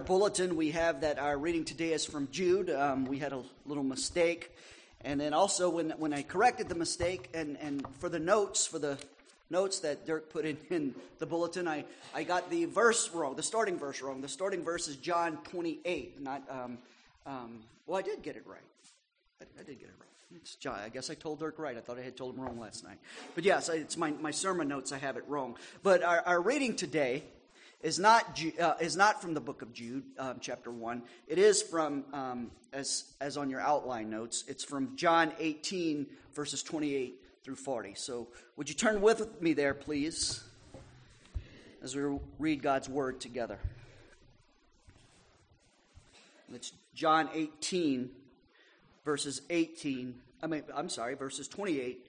bulletin, we have that our reading today is from Jude. Um, we had a little mistake. And then also, when, when I corrected the mistake, and, and for the notes, for the notes that Dirk put in, in the bulletin, I, I got the verse wrong, the starting verse wrong. The starting verse is John 28, not, um, um, well, I did get it right. I, I did get it right. It's John. I guess I told Dirk right. I thought I had told him wrong last night. But yes, it's my, my sermon notes. I have it wrong. But our, our reading today is not, uh, is not from the book of Jude, um, chapter 1. It is from, um, as, as on your outline notes, it's from John 18, verses 28 through 40. So would you turn with me there, please, as we read God's word together? It's John 18, verses 18, I mean, I'm sorry, verses 28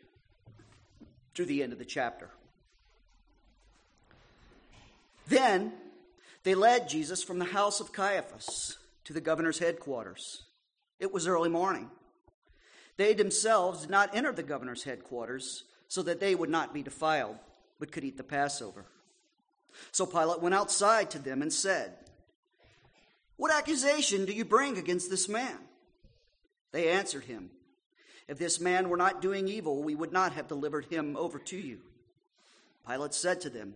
through the end of the chapter. Then they led Jesus from the house of Caiaphas to the governor's headquarters. It was early morning. They themselves did not enter the governor's headquarters so that they would not be defiled, but could eat the Passover. So Pilate went outside to them and said, What accusation do you bring against this man? They answered him, If this man were not doing evil, we would not have delivered him over to you. Pilate said to them,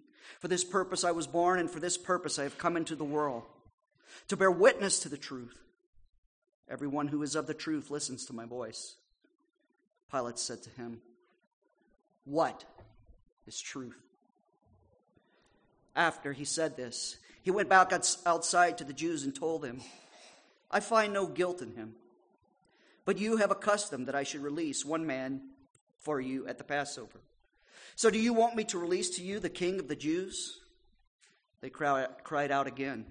For this purpose I was born, and for this purpose I have come into the world, to bear witness to the truth. Everyone who is of the truth listens to my voice. Pilate said to him, What is truth? After he said this, he went back outside to the Jews and told them, I find no guilt in him. But you have a custom that I should release one man for you at the Passover. So do you want me to release to you the king of the Jews? They cried out again,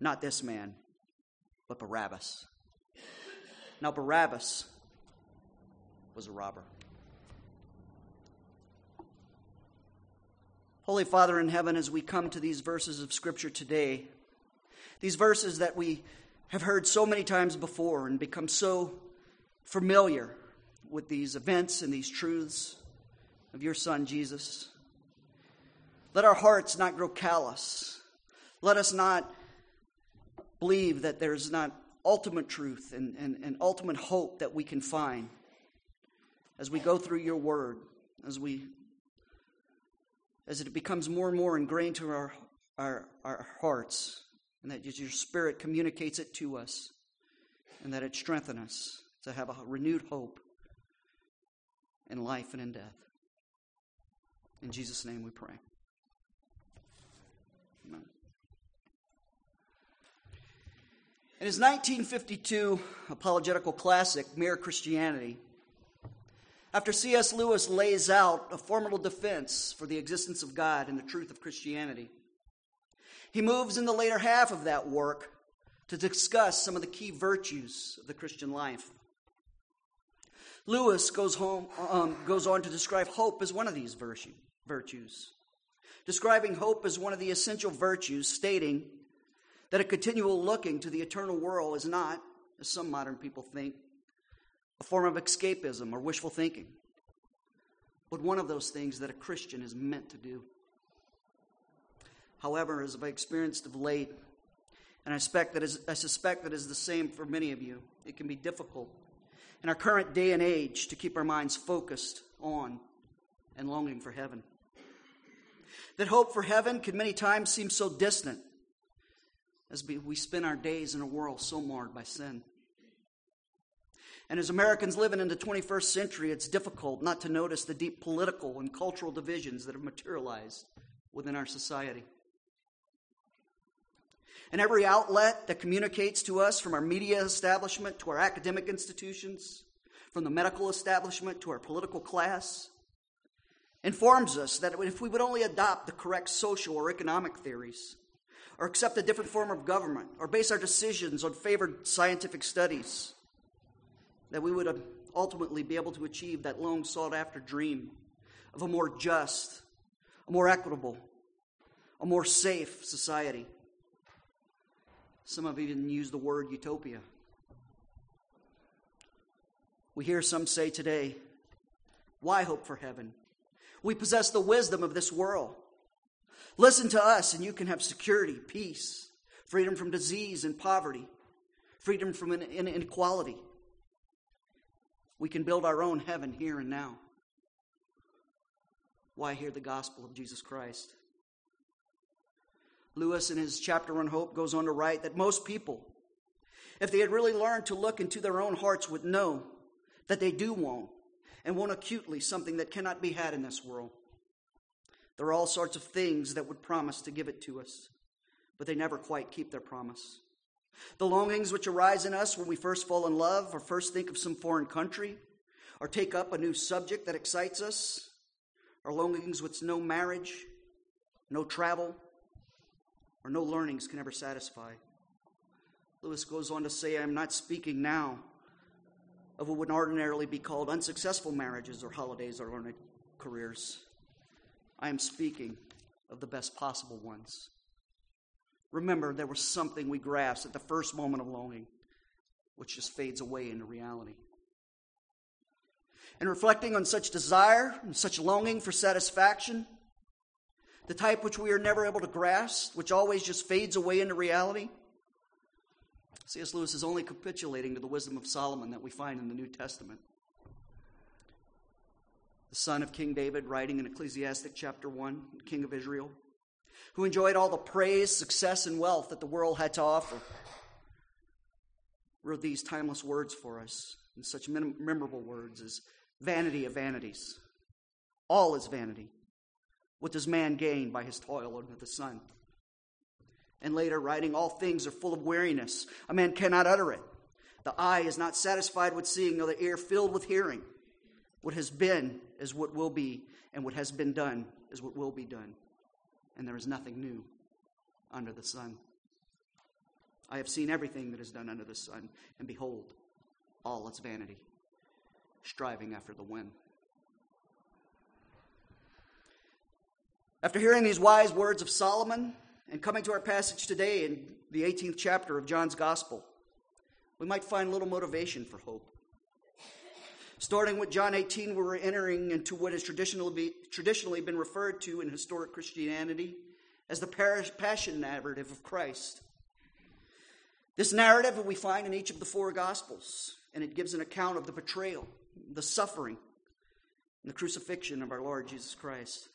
Not this man, but Barabbas. Now, Barabbas was a robber. Holy Father in heaven, as we come to these verses of Scripture today, these verses that we have heard so many times before and become so familiar with these events and these truths, of your Son, Jesus. Let our hearts not grow callous. Let us not believe that there's not ultimate truth and, and, and ultimate hope that we can find as we go through your word, as we as it becomes more and more ingrained to our, our, our hearts, and that your spirit communicates it to us, and that it strengthens us to have a renewed hope in life and in death. In Jesus' name we pray. Amen. In his 1952 apologetical classic, Mere Christianity, after C.S. Lewis lays out a formidable defense for the existence of God and the truth of Christianity, he moves in the later half of that work to discuss some of the key virtues of the Christian life. Lewis goes, home, um, goes on to describe hope as one of these virtues virtues, describing hope as one of the essential virtues, stating that a continual looking to the eternal world is not, as some modern people think, a form of escapism or wishful thinking, but one of those things that a Christian is meant to do. However, as I've experienced of late, and I suspect that is, I suspect that is the same for many of you, it can be difficult in our current day and age to keep our minds focused on and longing for heaven that hope for heaven can many times seem so distant as we spend our days in a world so marred by sin. And as Americans living in the 21st century, it's difficult not to notice the deep political and cultural divisions that have materialized within our society. And every outlet that communicates to us, from our media establishment to our academic institutions, from the medical establishment to our political class, informs us that if we would only adopt the correct social or economic theories, or accept a different form of government, or base our decisions on favored scientific studies, that we would um, ultimately be able to achieve that long sought after dream of a more just, a more equitable, a more safe society. Some have even used the word utopia. We hear some say today, why hope for heaven? We possess the wisdom of this world. Listen to us, and you can have security, peace, freedom from disease and poverty, freedom from inequality. We can build our own heaven here and now. Why hear the gospel of Jesus Christ? Lewis, in his chapter on hope, goes on to write that most people, if they had really learned to look into their own hearts, would know that they do want and want acutely something that cannot be had in this world. There are all sorts of things that would promise to give it to us, but they never quite keep their promise. The longings which arise in us when we first fall in love, or first think of some foreign country, or take up a new subject that excites us, are longings which no marriage, no travel, or no learnings can ever satisfy. Lewis goes on to say, I am not speaking now of what would ordinarily be called unsuccessful marriages or holidays or learned careers. I am speaking of the best possible ones. Remember, there was something we grasped at the first moment of longing, which just fades away into reality. And reflecting on such desire and such longing for satisfaction, the type which we are never able to grasp, which always just fades away into reality, C.S. Lewis is only capitulating to the wisdom of Solomon that we find in the New Testament. The son of King David, writing in Ecclesiastes chapter 1, king of Israel, who enjoyed all the praise, success, and wealth that the world had to offer, wrote these timeless words for us, and such memorable words as vanity of vanities. All is vanity. What does man gain by his toil under the sun? And later, writing, All things are full of weariness. A man cannot utter it. The eye is not satisfied with seeing, nor the ear filled with hearing. What has been is what will be, and what has been done is what will be done and there is nothing new under the sun. I have seen everything that is done under the sun, and behold, all its vanity, striving after the wind. After hearing these wise words of Solomon and coming to our passage today in the 18th chapter of John's Gospel, we might find little motivation for hope. Starting with John 18, we're entering into what has traditionally, traditionally been referred to in historic Christianity as the passion narrative of Christ. This narrative we find in each of the four Gospels, and it gives an account of the betrayal, the suffering, and the crucifixion of our Lord Jesus Christ.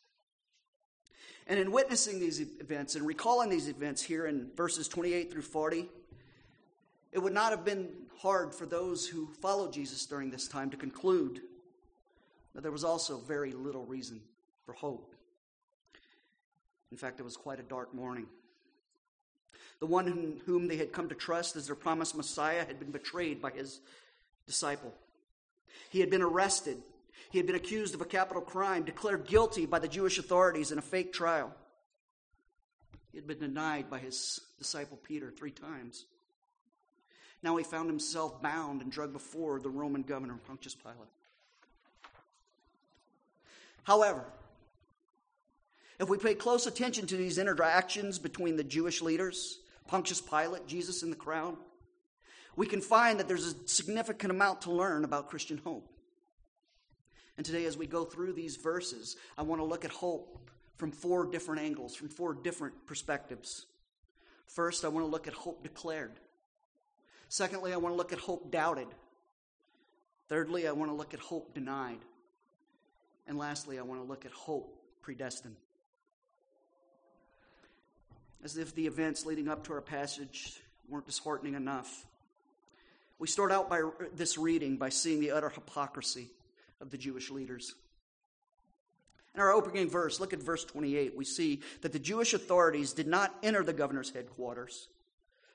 And in witnessing these events and recalling these events here in verses 28 through 40, it would not have been hard for those who followed Jesus during this time to conclude that there was also very little reason for hope. In fact, it was quite a dark morning. The one whom they had come to trust as their promised Messiah had been betrayed by his disciple. He had been arrested. He had been accused of a capital crime, declared guilty by the Jewish authorities in a fake trial. He had been denied by his disciple Peter three times. Now he found himself bound and dragged before the Roman governor, Pontius Pilate. However, if we pay close attention to these interactions between the Jewish leaders, Pontius Pilate, Jesus, and the crowd, we can find that there's a significant amount to learn about Christian hope. And today, as we go through these verses, I want to look at hope from four different angles, from four different perspectives. First, I want to look at hope declared. Secondly, I want to look at hope doubted. Thirdly, I want to look at hope denied. And lastly, I want to look at hope predestined. as if the events leading up to our passage weren't disheartening enough. We start out by this reading by seeing the utter hypocrisy of the Jewish leaders. In our opening verse, look at verse 28. We see that the Jewish authorities did not enter the governor's headquarters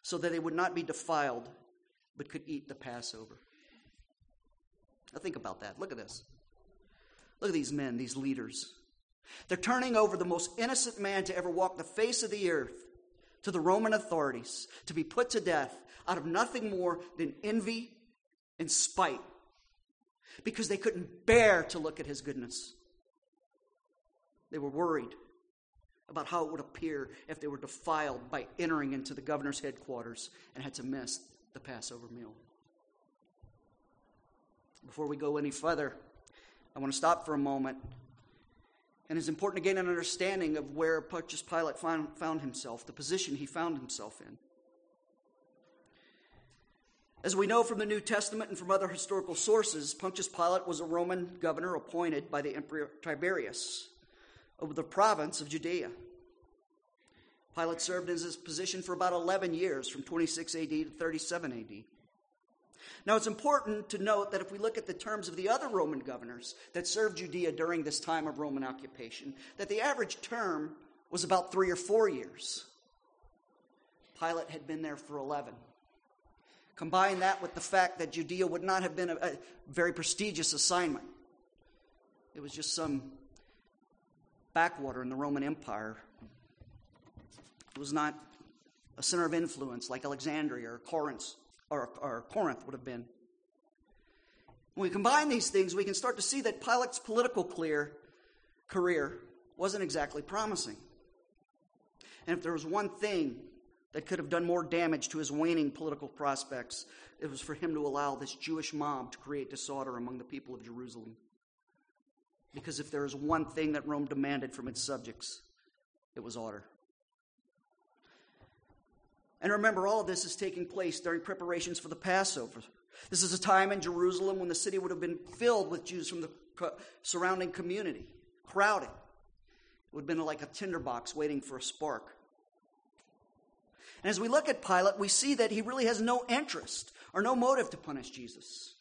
so that they would not be defiled, but could eat the Passover. Now, think about that. Look at this. Look at these men, these leaders. They're turning over the most innocent man to ever walk the face of the earth to the Roman authorities to be put to death out of nothing more than envy and spite because they couldn't bear to look at his goodness. They were worried about how it would appear if they were defiled by entering into the governor's headquarters and had to miss the Passover meal. Before we go any further, I want to stop for a moment. And it's important to gain an understanding of where Pontius Pilate found, found himself, the position he found himself in. As we know from the New Testament and from other historical sources, Pontius Pilate was a Roman governor appointed by the Emperor Tiberius over the province of Judea. Pilate served in his position for about 11 years, from 26 AD to 37 AD. Now, it's important to note that if we look at the terms of the other Roman governors that served Judea during this time of Roman occupation, that the average term was about three or four years. Pilate had been there for 11. Combine that with the fact that Judea would not have been a, a very prestigious assignment. It was just some backwater in the Roman Empire. It was not a center of influence like Alexandria or Corinth or, or Corinth would have been. When we combine these things, we can start to see that Pilate's political clear career wasn't exactly promising. And if there was one thing that could have done more damage to his waning political prospects, it was for him to allow this Jewish mob to create disorder among the people of Jerusalem. Because if there is one thing that Rome demanded from its subjects, it was order. And remember, all of this is taking place during preparations for the Passover. This is a time in Jerusalem when the city would have been filled with Jews from the surrounding community, crowded. It would have been like a tinderbox waiting for a spark. And as we look at Pilate, we see that he really has no interest or no motive to punish Jesus.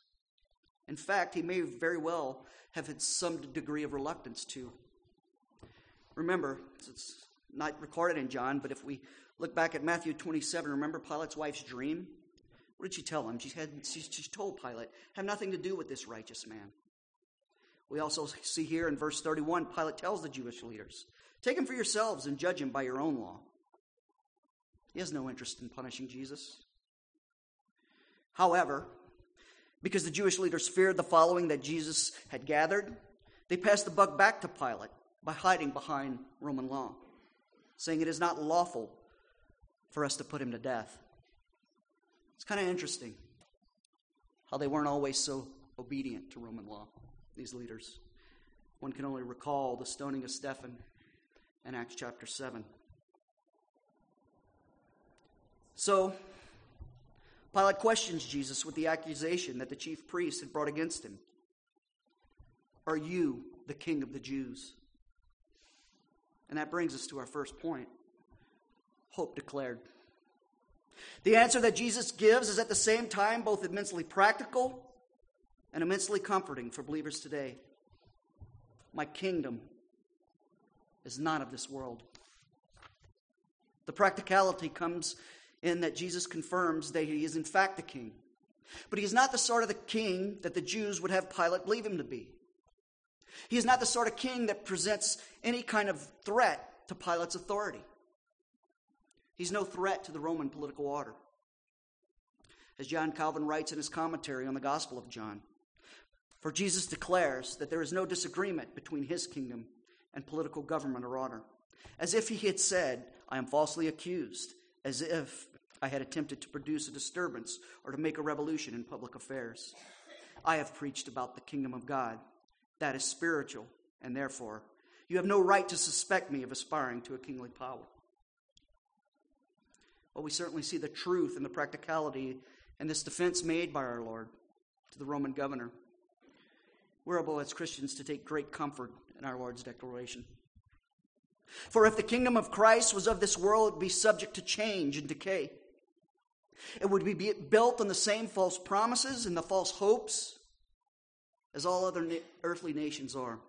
In fact, he may very well have had some degree of reluctance to. Remember, it's not recorded in John, but if we Look back at Matthew 27. Remember Pilate's wife's dream? What did she tell him? She, had, she, she told Pilate, have nothing to do with this righteous man. We also see here in verse 31, Pilate tells the Jewish leaders, Take him for yourselves and judge him by your own law. He has no interest in punishing Jesus. However, because the Jewish leaders feared the following that Jesus had gathered, they passed the buck back to Pilate by hiding behind Roman law, saying it is not lawful for us to put him to death. It's kind of interesting how they weren't always so obedient to Roman law, these leaders. One can only recall the stoning of Stephen in Acts chapter 7. So, Pilate questions Jesus with the accusation that the chief priests had brought against him Are you the king of the Jews? And that brings us to our first point hope declared. The answer that Jesus gives is at the same time both immensely practical and immensely comforting for believers today. My kingdom is not of this world. The practicality comes in that Jesus confirms that he is in fact the king. But he is not the sort of the king that the Jews would have Pilate believe him to be. He is not the sort of king that presents any kind of threat to Pilate's authority. He's no threat to the Roman political order. As John Calvin writes in his commentary on the Gospel of John, for Jesus declares that there is no disagreement between his kingdom and political government or order. As if he had said, I am falsely accused, as if I had attempted to produce a disturbance or to make a revolution in public affairs. I have preached about the kingdom of God. That is spiritual, and therefore, you have no right to suspect me of aspiring to a kingly power. Well, we certainly see the truth and the practicality in this defense made by our Lord to the Roman governor. We're able as Christians to take great comfort in our Lord's declaration. For if the kingdom of Christ was of this world, it would be subject to change and decay. It would be built on the same false promises and the false hopes as all other na- earthly nations are.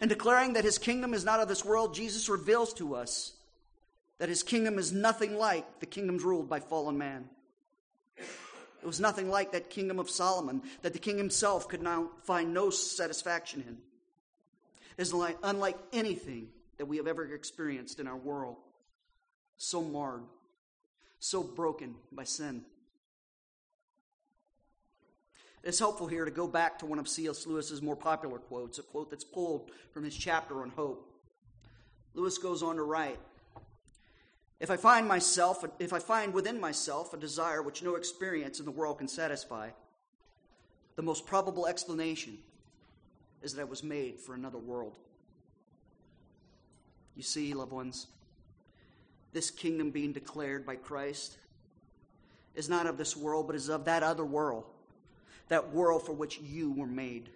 And declaring that his kingdom is not of this world, Jesus reveals to us that his kingdom is nothing like the kingdoms ruled by fallen man. It was nothing like that kingdom of Solomon that the king himself could now find no satisfaction in. It is like, unlike anything that we have ever experienced in our world. So marred, so broken by sin. It's helpful here to go back to one of C.S. Lewis's more popular quotes, a quote that's pulled from his chapter on hope. Lewis goes on to write If I find myself, if I find within myself a desire which no experience in the world can satisfy, the most probable explanation is that I was made for another world. You see, loved ones, this kingdom being declared by Christ is not of this world, but is of that other world that world for which you were made.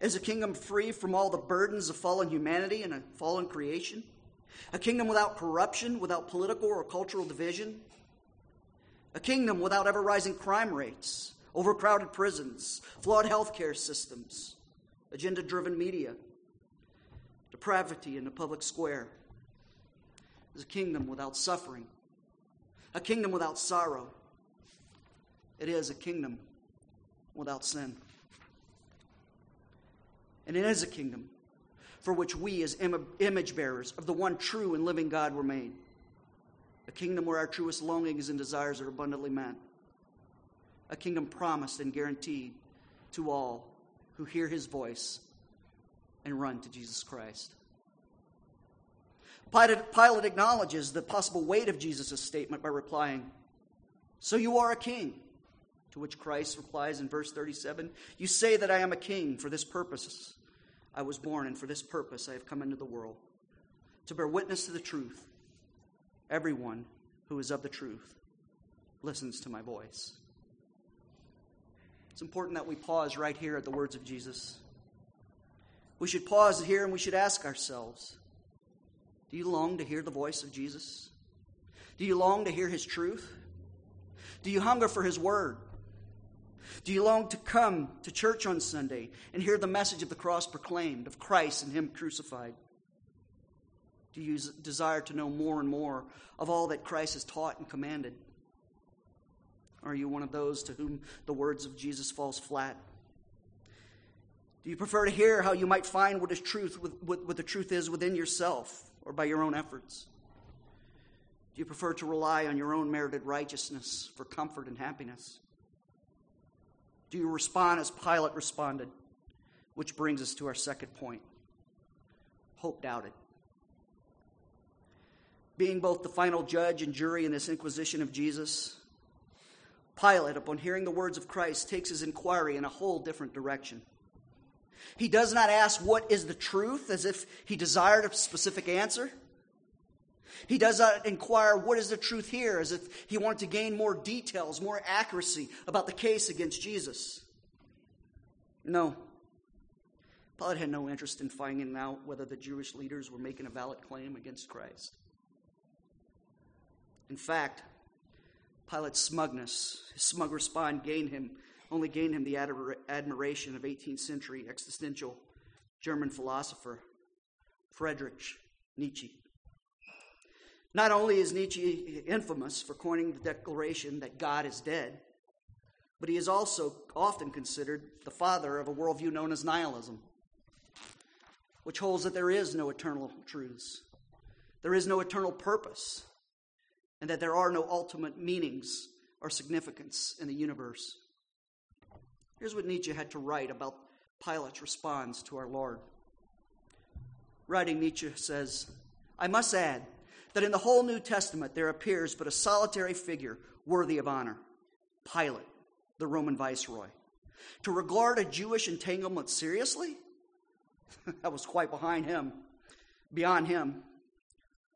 Is a kingdom free from all the burdens of fallen humanity and a fallen creation? A kingdom without corruption, without political or cultural division? A kingdom without ever rising crime rates, overcrowded prisons, flawed healthcare systems, agenda driven media, depravity in the public square? Is a kingdom without suffering, a kingdom without sorrow, it is a kingdom without sin. And it is a kingdom for which we, as Im- image bearers of the one true and living God, were made. A kingdom where our truest longings and desires are abundantly met. A kingdom promised and guaranteed to all who hear his voice and run to Jesus Christ. Pilate, Pilate acknowledges the possible weight of Jesus' statement by replying, So you are a king. To which Christ replies in verse 37 You say that I am a king for this purpose. I was born, and for this purpose I have come into the world to bear witness to the truth. Everyone who is of the truth listens to my voice. It's important that we pause right here at the words of Jesus. We should pause here and we should ask ourselves Do you long to hear the voice of Jesus? Do you long to hear his truth? Do you hunger for his word? Do you long to come to church on Sunday and hear the message of the cross proclaimed, of Christ and Him crucified? Do you desire to know more and more of all that Christ has taught and commanded? Are you one of those to whom the words of Jesus falls flat? Do you prefer to hear how you might find what is truth, what, what the truth is within yourself or by your own efforts? Do you prefer to rely on your own merited righteousness for comfort and happiness? Do you respond as Pilate responded? Which brings us to our second point hope doubted. Being both the final judge and jury in this inquisition of Jesus, Pilate, upon hearing the words of Christ, takes his inquiry in a whole different direction. He does not ask, What is the truth? as if he desired a specific answer. He does not inquire, what is the truth here, as if he wanted to gain more details, more accuracy about the case against Jesus. No. Pilate had no interest in finding out whether the Jewish leaders were making a valid claim against Christ. In fact, Pilate's smugness, his smug response gained him, only gained him the admiration of 18th century existential German philosopher Friedrich Nietzsche. Not only is Nietzsche infamous for coining the declaration that God is dead, but he is also often considered the father of a worldview known as nihilism, which holds that there is no eternal truths, there is no eternal purpose, and that there are no ultimate meanings or significance in the universe. Here's what Nietzsche had to write about Pilate's response to our Lord. Writing, Nietzsche says, I must add that in the whole New Testament there appears but a solitary figure worthy of honor Pilate, the Roman viceroy. To regard a Jewish entanglement seriously? that was quite behind him, beyond him.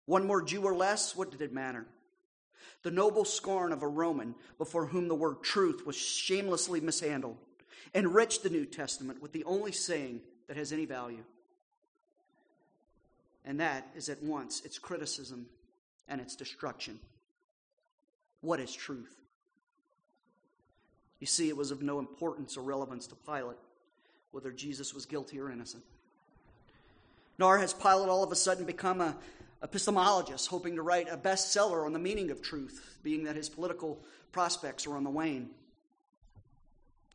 One more Jew or less, what did it matter? The noble scorn of a Roman before whom the word truth was shamelessly mishandled enriched the New Testament with the only saying that has any value And that is at once its criticism and its destruction. What is truth? You see, it was of no importance or relevance to Pilate whether Jesus was guilty or innocent. Nor has Pilate all of a sudden become a epistemologist, hoping to write a bestseller on the meaning of truth, being that his political prospects are on the wane.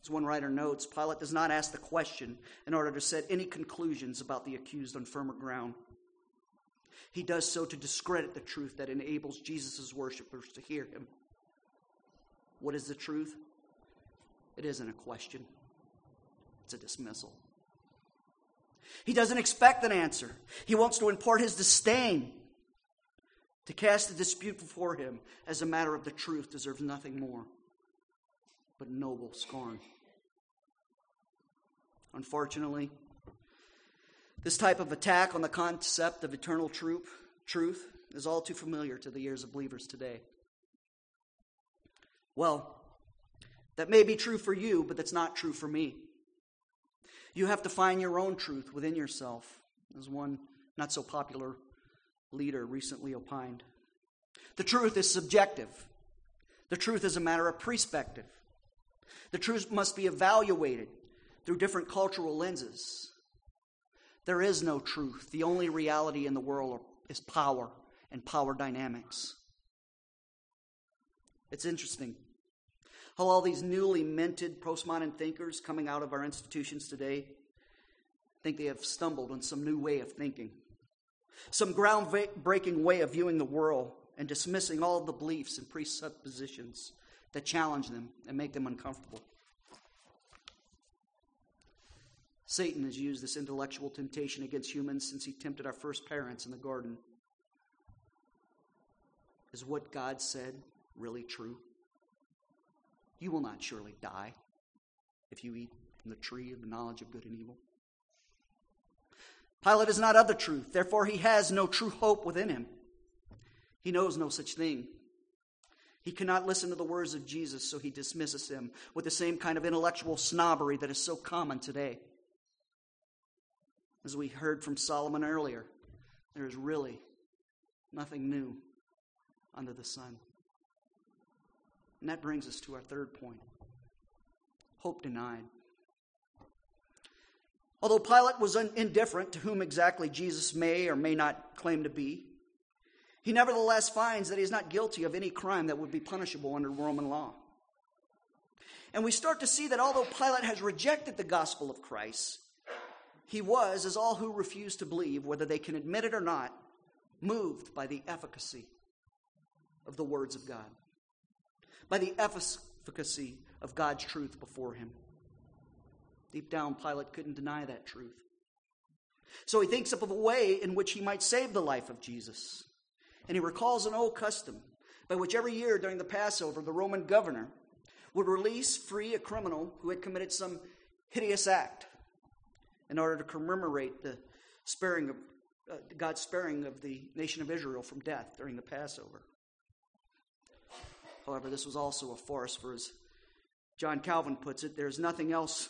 As one writer notes, Pilate does not ask the question in order to set any conclusions about the accused on firmer ground. He does so to discredit the truth that enables Jesus' worshippers to hear him. What is the truth? It isn't a question, it's a dismissal. He doesn't expect an answer. He wants to impart his disdain. To cast the dispute before him as a matter of the truth deserves nothing more but noble scorn. Unfortunately, this type of attack on the concept of eternal truth, truth is all too familiar to the ears of believers today. Well, that may be true for you, but that's not true for me. You have to find your own truth within yourself, as one not so popular leader recently opined. The truth is subjective, the truth is a matter of perspective. The truth must be evaluated through different cultural lenses. There is no truth. The only reality in the world is power and power dynamics. It's interesting how all these newly minted postmodern thinkers coming out of our institutions today think they have stumbled on some new way of thinking, some groundbreaking way of viewing the world and dismissing all the beliefs and presuppositions that challenge them and make them uncomfortable. Satan has used this intellectual temptation against humans since he tempted our first parents in the garden. Is what God said really true? You will not surely die if you eat from the tree of the knowledge of good and evil. Pilate is not of the truth, therefore, he has no true hope within him. He knows no such thing. He cannot listen to the words of Jesus, so he dismisses him with the same kind of intellectual snobbery that is so common today. As we heard from Solomon earlier, there is really nothing new under the sun. And that brings us to our third point hope denied. Although Pilate was indifferent to whom exactly Jesus may or may not claim to be, he nevertheless finds that he is not guilty of any crime that would be punishable under Roman law. And we start to see that although Pilate has rejected the gospel of Christ, he was, as all who refuse to believe, whether they can admit it or not, moved by the efficacy of the words of God by the efficacy of God's truth before him. Deep down, Pilate couldn't deny that truth. So he thinks up of a way in which he might save the life of Jesus. And he recalls an old custom by which every year during the Passover, the Roman governor would release free a criminal who had committed some hideous act in order to commemorate the sparing of uh, God's sparing of the nation of Israel from death during the Passover. However, this was also a farce, for as John Calvin puts it, there's nothing else,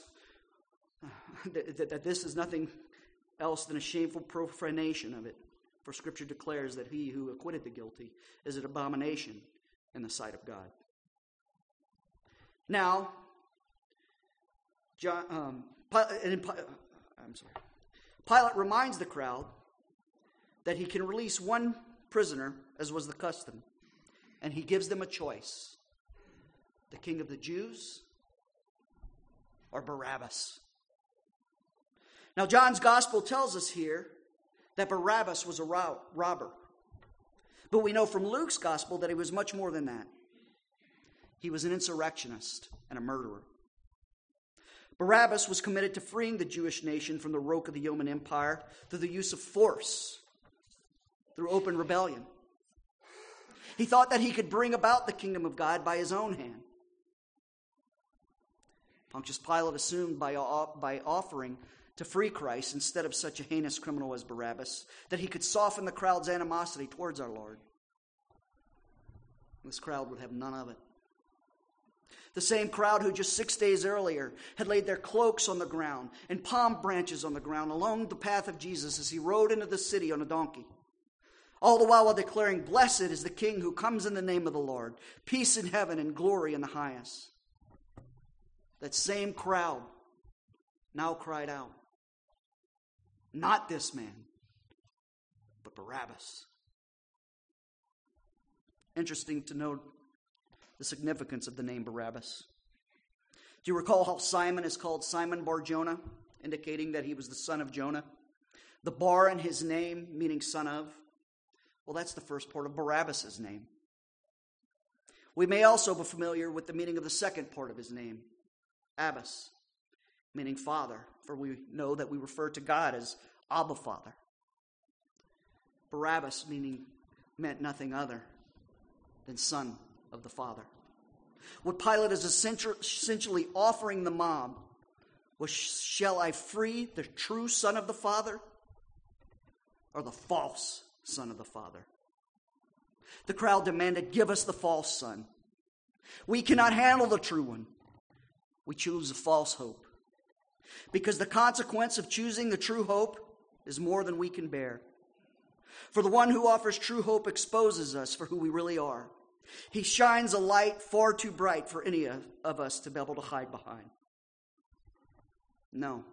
that, that this is nothing else than a shameful profanation of it. For Scripture declares that he who acquitted the guilty is an abomination in the sight of God. Now, John, um, I'm sorry. Pilate reminds the crowd that he can release one prisoner, as was the custom, and he gives them a choice the king of the Jews or Barabbas. Now, John's gospel tells us here that Barabbas was a robber. But we know from Luke's gospel that he was much more than that. He was an insurrectionist and a murderer. Barabbas was committed to freeing the Jewish nation from the yoke of the Roman Empire through the use of force, through open rebellion. He thought that he could bring about the kingdom of God by his own hand. Pontius Pilate assumed by, uh, by offering to free Christ instead of such a heinous criminal as Barabbas that he could soften the crowd's animosity towards our Lord. This crowd would have none of it. The same crowd who just six days earlier had laid their cloaks on the ground and palm branches on the ground along the path of Jesus as he rode into the city on a donkey. All the while, while declaring, Blessed is the King who comes in the name of the Lord, peace in heaven and glory in the highest. That same crowd now cried out, Not this man, but Barabbas. Interesting to note the significance of the name Barabbas. Do you recall how Simon is called Simon Bar Jonah, indicating that he was the son of Jonah? The bar in his name, meaning son of. Well, that's the first part of Barabbas' name. We may also be familiar with the meaning of the second part of his name, Abbas, meaning father, for we know that we refer to God as Abba Father. Barabbas meaning meant nothing other than son of the Father. What Pilate is essentially offering the mob was Shall I free the true Son of the Father or the false Son of the Father? The crowd demanded, Give us the false Son. We cannot handle the true one. We choose a false hope. Because the consequence of choosing the true hope is more than we can bear. For the one who offers true hope exposes us for who we really are. He shines a light far too bright for any of us to be able to hide behind. No.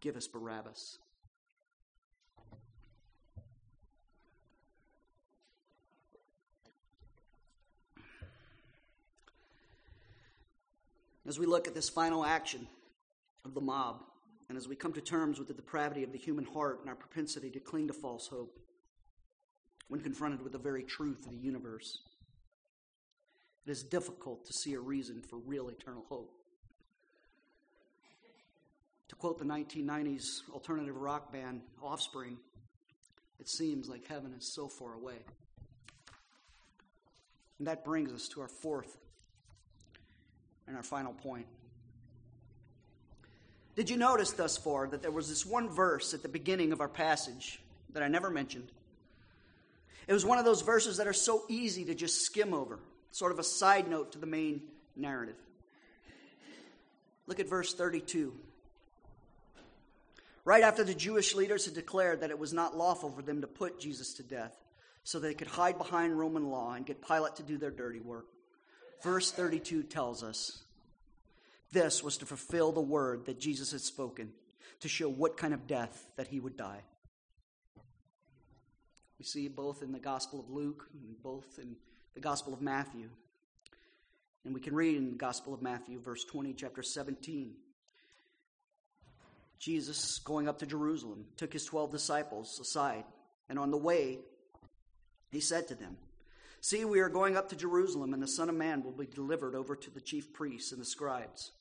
Give us Barabbas. As we look at this final action of the mob, and as we come to terms with the depravity of the human heart and our propensity to cling to false hope, when confronted with the very truth of the universe. It is difficult to see a reason for real eternal hope. To quote the 1990s alternative rock band Offspring, it seems like heaven is so far away. And that brings us to our fourth and our final point. Did you notice thus far that there was this one verse at the beginning of our passage that I never mentioned? It was one of those verses that are so easy to just skim over, sort of a side note to the main narrative. Look at verse 32. Right after the Jewish leaders had declared that it was not lawful for them to put Jesus to death, so they could hide behind Roman law and get Pilate to do their dirty work. Verse 32 tells us this was to fulfill the word that Jesus had spoken, to show what kind of death that he would die. We see both in the Gospel of Luke and both in the Gospel of Matthew. And we can read in the Gospel of Matthew, verse 20, chapter 17. Jesus, going up to Jerusalem, took his 12 disciples aside, and on the way, he said to them, See, we are going up to Jerusalem, and the Son of Man will be delivered over to the chief priests and the scribes,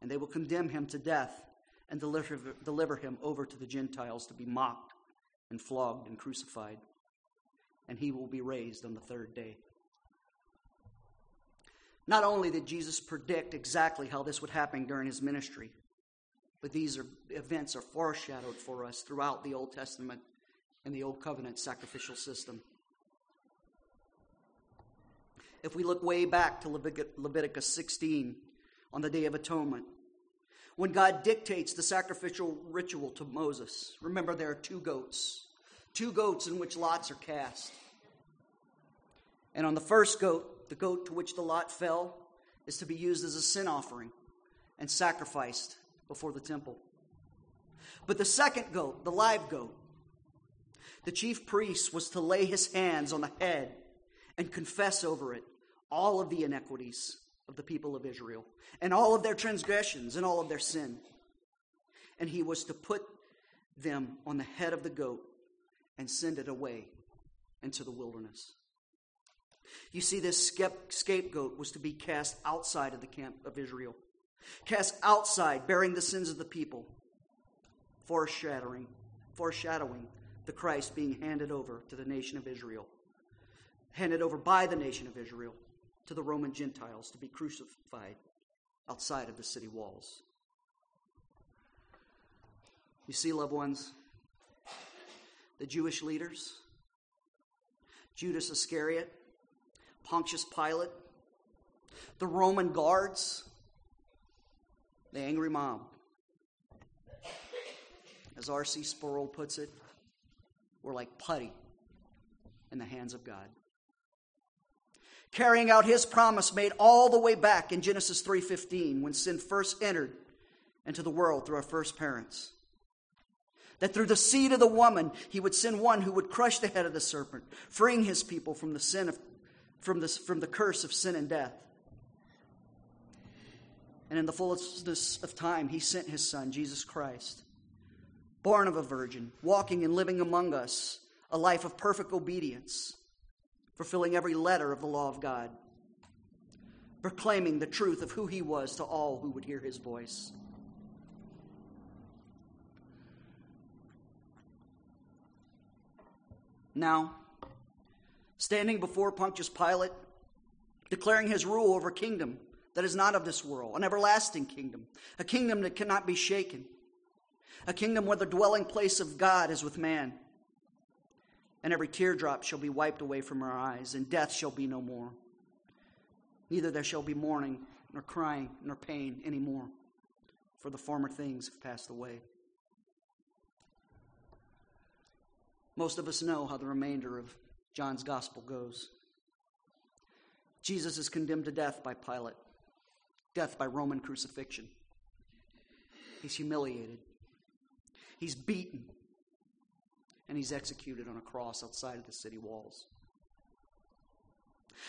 and they will condemn him to death and deliver, deliver him over to the Gentiles to be mocked and flogged and crucified, and he will be raised on the third day. Not only did Jesus predict exactly how this would happen during his ministry, but these are, events are foreshadowed for us throughout the Old Testament and the Old Covenant sacrificial system. If we look way back to Leviticus 16 on the Day of Atonement, when God dictates the sacrificial ritual to Moses. Remember, there are two goats, two goats in which lots are cast. And on the first goat, the goat to which the lot fell, is to be used as a sin offering and sacrificed before the temple. But the second goat, the live goat, the chief priest was to lay his hands on the head and confess over it all of the iniquities of the people of Israel and all of their transgressions and all of their sin. And he was to put them on the head of the goat and send it away into the wilderness. You see, this scapegoat was to be cast outside of the camp of Israel, cast outside, bearing the sins of the people, foreshadowing, foreshadowing the Christ being handed over to the nation of Israel, handed over by the nation of Israel to the Roman Gentiles to be crucified outside of the city walls. You see, loved ones, the Jewish leaders, Judas Iscariot, Pontius Pilate, The Roman guards, the angry mob. As R.C. Sproul puts it, were like putty in the hands of God. Carrying out his promise made all the way back in Genesis 3:15 when sin first entered into the world through our first parents. That through the seed of the woman he would send one who would crush the head of the serpent, freeing his people from the sin of from the, from the curse of sin and death. And in the fullness of time, he sent his son, Jesus Christ, born of a virgin, walking and living among us a life of perfect obedience, fulfilling every letter of the law of God, proclaiming the truth of who he was to all who would hear his voice. Now, standing before Pontius Pilate, declaring his rule over a kingdom that is not of this world, an everlasting kingdom, a kingdom that cannot be shaken, a kingdom where the dwelling place of God is with man. And every teardrop shall be wiped away from our eyes, and death shall be no more. Neither there shall be mourning, nor crying, nor pain any more, for the former things have passed away. Most of us know how the remainder of John's gospel goes. Jesus is condemned to death by Pilate, death by Roman crucifixion. He's humiliated, he's beaten, and he's executed on a cross outside of the city walls.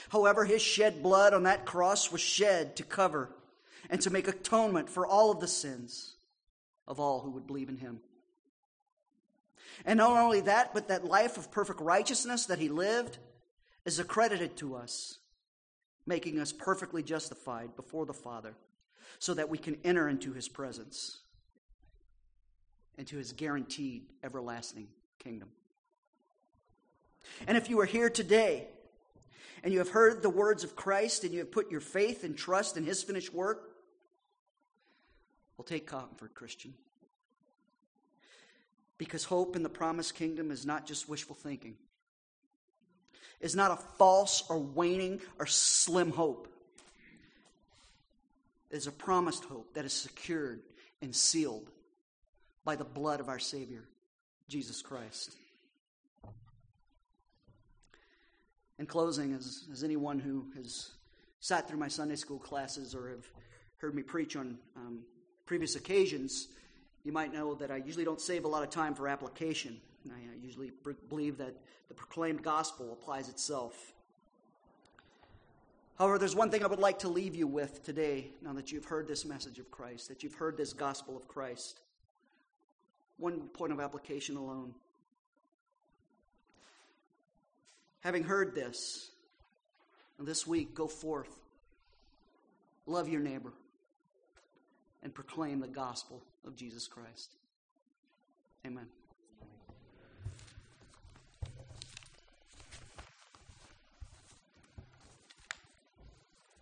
However, his shed blood on that cross was shed to cover and to make atonement for all of the sins of all who would believe in him. And not only that, but that life of perfect righteousness that he lived is accredited to us, making us perfectly justified before the Father, so that we can enter into his presence, into his guaranteed everlasting kingdom. And if you are here today and you have heard the words of Christ and you have put your faith and trust in his finished work, well, take comfort, Christian. Because hope in the promised kingdom is not just wishful thinking, it's not a false or waning or slim hope. It is a promised hope that is secured and sealed by the blood of our Savior, Jesus Christ. In closing, as, as anyone who has sat through my Sunday school classes or have heard me preach on um, previous occasions, you might know that I usually don't save a lot of time for application. I usually believe that the proclaimed gospel applies itself. However, there's one thing I would like to leave you with today, now that you've heard this message of Christ, that you've heard this gospel of Christ. One point of application alone. Having heard this, this week, go forth, love your neighbor, and proclaim the gospel of Jesus Christ. Amen.